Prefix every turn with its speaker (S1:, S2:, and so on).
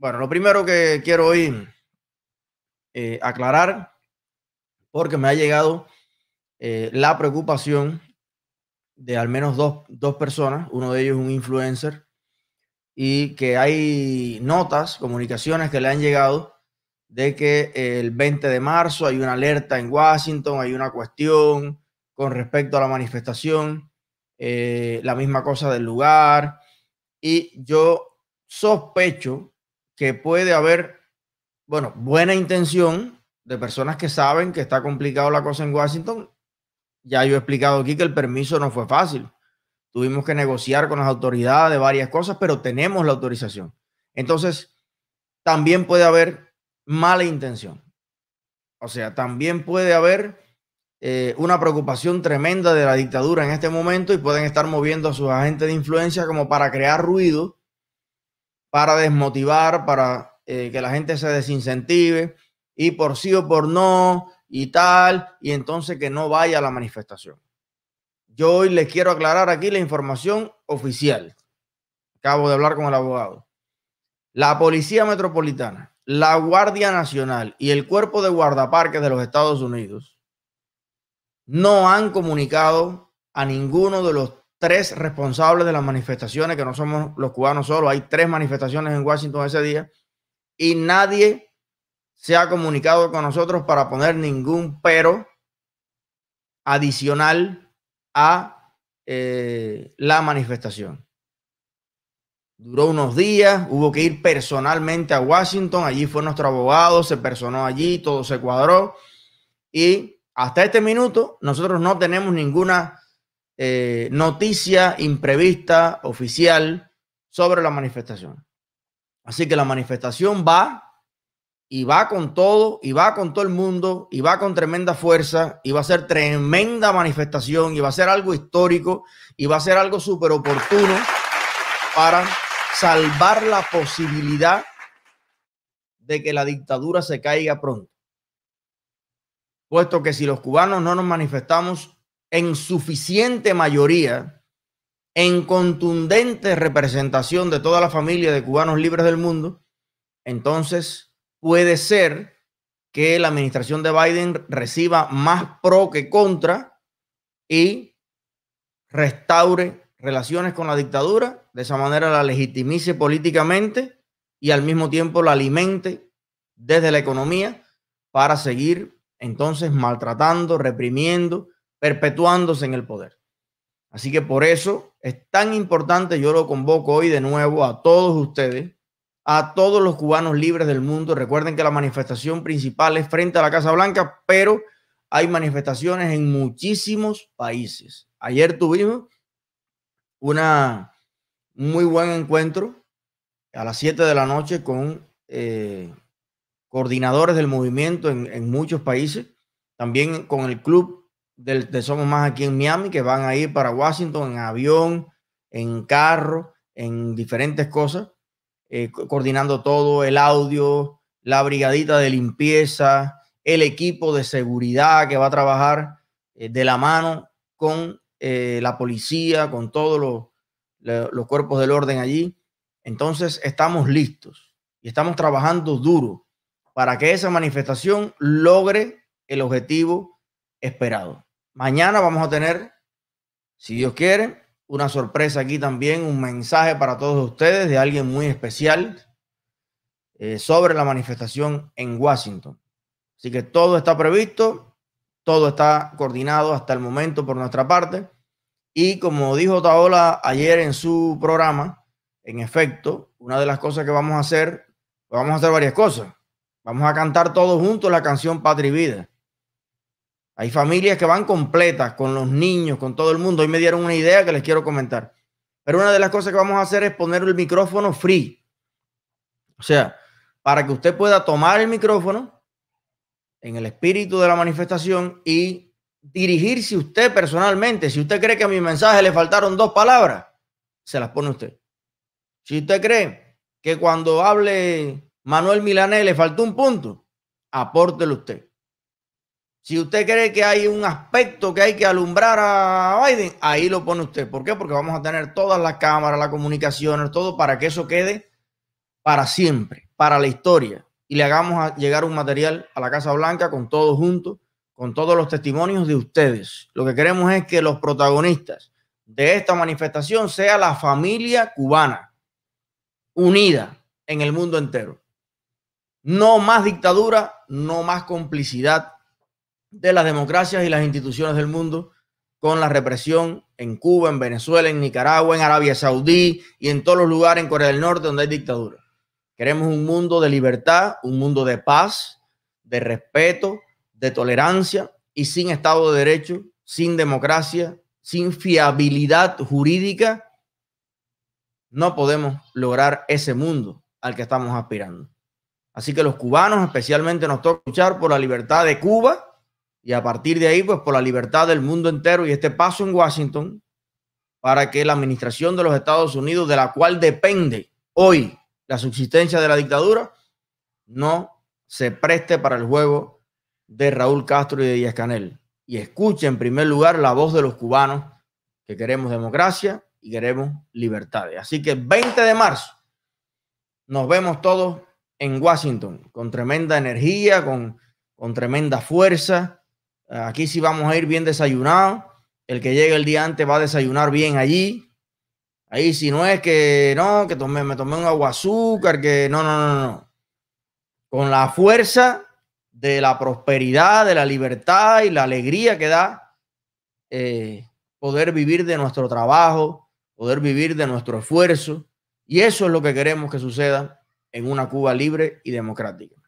S1: Bueno, lo primero que quiero hoy eh, aclarar, porque me ha llegado eh, la preocupación de al menos dos, dos personas, uno de ellos un influencer, y que hay notas, comunicaciones que le han llegado de que el 20 de marzo hay una alerta en Washington, hay una cuestión con respecto a la manifestación, eh, la misma cosa del lugar, y yo sospecho que puede haber, bueno, buena intención de personas que saben que está complicado la cosa en Washington. Ya yo he explicado aquí que el permiso no fue fácil. Tuvimos que negociar con las autoridades de varias cosas, pero tenemos la autorización. Entonces, también puede haber mala intención. O sea, también puede haber eh, una preocupación tremenda de la dictadura en este momento y pueden estar moviendo a sus agentes de influencia como para crear ruido, para desmotivar, para eh, que la gente se desincentive y por sí o por no y tal, y entonces que no vaya a la manifestación. Yo hoy les quiero aclarar aquí la información oficial. Acabo de hablar con el abogado. La Policía Metropolitana, la Guardia Nacional y el Cuerpo de Guardaparques de los Estados Unidos no han comunicado a ninguno de los tres responsables de las manifestaciones, que no somos los cubanos solo, hay tres manifestaciones en Washington ese día, y nadie se ha comunicado con nosotros para poner ningún pero adicional a eh, la manifestación. Duró unos días, hubo que ir personalmente a Washington, allí fue nuestro abogado, se personó allí, todo se cuadró y hasta este minuto nosotros no tenemos ninguna eh, noticia imprevista oficial sobre la manifestación. Así que la manifestación va y va con todo, y va con todo el mundo, y va con tremenda fuerza, y va a ser tremenda manifestación, y va a ser algo histórico, y va a ser algo súper oportuno para salvar la posibilidad de que la dictadura se caiga pronto. Puesto que si los cubanos no nos manifestamos en suficiente mayoría, en contundente representación de toda la familia de cubanos libres del mundo, entonces puede ser que la administración de Biden reciba más pro que contra y restaure relaciones con la dictadura, de esa manera la legitimice políticamente y al mismo tiempo la alimente desde la economía para seguir entonces maltratando, reprimiendo, perpetuándose en el poder. Así que por eso es tan importante, yo lo convoco hoy de nuevo a todos ustedes, a todos los cubanos libres del mundo. Recuerden que la manifestación principal es frente a la Casa Blanca, pero hay manifestaciones en muchísimos países. Ayer tuvimos una muy buen encuentro a las 7 de la noche con eh, coordinadores del movimiento en, muchos países, también con el club de Somos Más aquí en Miami, que van a ir para Washington en avión, en carro, en diferentes cosas. Eh, coordinando todo, el audio, la brigadita de limpieza, el equipo de seguridad que va a trabajar eh, de la mano con eh, la policía, con todos los cuerpos del orden allí. Entonces estamos listos y estamos trabajando duro para que esa manifestación logre el objetivo esperado. Mañana vamos a tener, si Dios quiere, una sorpresa aquí también, un mensaje para todos ustedes de alguien muy especial eh, sobre la manifestación en Washington. Así que todo está previsto, todo está coordinado hasta el momento por nuestra parte. Y como dijo Taola ayer en su programa, en efecto, una de las cosas que vamos a hacer, vamos a hacer varias cosas. Vamos a cantar todos juntos la canción Patria y Vida. Hay familias que van completas con los niños, con todo el mundo. Hoy me dieron una idea que les quiero comentar. Pero una de las cosas que vamos a hacer es poner el micrófono free. O sea, para que usted pueda tomar el micrófono en el espíritu de la manifestación y dirigirse usted personalmente. Si usted cree que a mi mensaje le faltaron dos palabras, se las pone usted. Si usted cree que cuando hable Manuel Milané le faltó un punto, apórtelo usted. Si usted cree que hay un aspecto que hay que alumbrar a Biden, ahí lo pone usted. ¿Por qué? Porque vamos a tener todas las cámaras, las comunicaciones, todo para que eso quede para siempre, para la historia y le hagamos llegar un material a la Casa Blanca con todos juntos, con todos los testimonios de ustedes. Lo que queremos es que los protagonistas de esta manifestación sea la familia cubana, unida en el mundo entero. No más dictadura, no más complicidad de las democracias y las instituciones del mundo con la represión en Cuba, en Venezuela, en Nicaragua, en Arabia Saudí y en todos los lugares en Corea del Norte donde hay dictadura. Queremos un mundo de libertad, un mundo de paz, de respeto, de tolerancia y sin Estado de Derecho, sin democracia, sin fiabilidad jurídica. No podemos lograr ese mundo al que estamos aspirando. Así que los cubanos especialmente nos toca luchar por la libertad de Cuba y a partir de ahí, pues por la libertad del mundo entero y este paso en Washington para que la administración de los Estados Unidos, de la cual depende hoy la subsistencia de la dictadura, no se preste para el juego de Raúl Castro y de Díaz Canel. Y escuche en primer lugar la voz de los cubanos que queremos democracia y queremos libertades. Así que 20 de marzo nos vemos todos en Washington con tremenda energía, con, con tremenda fuerza Aquí sí vamos a ir bien desayunados. El que llegue el día antes va a desayunar bien allí. Ahí si no es que no, que tomé, me tomé un agua azúcar, que no, no, no, no. Con la fuerza de la prosperidad, de la libertad y la alegría que da eh, poder vivir de nuestro trabajo, poder vivir de nuestro esfuerzo. Y eso es lo que queremos que suceda en una Cuba libre y democrática.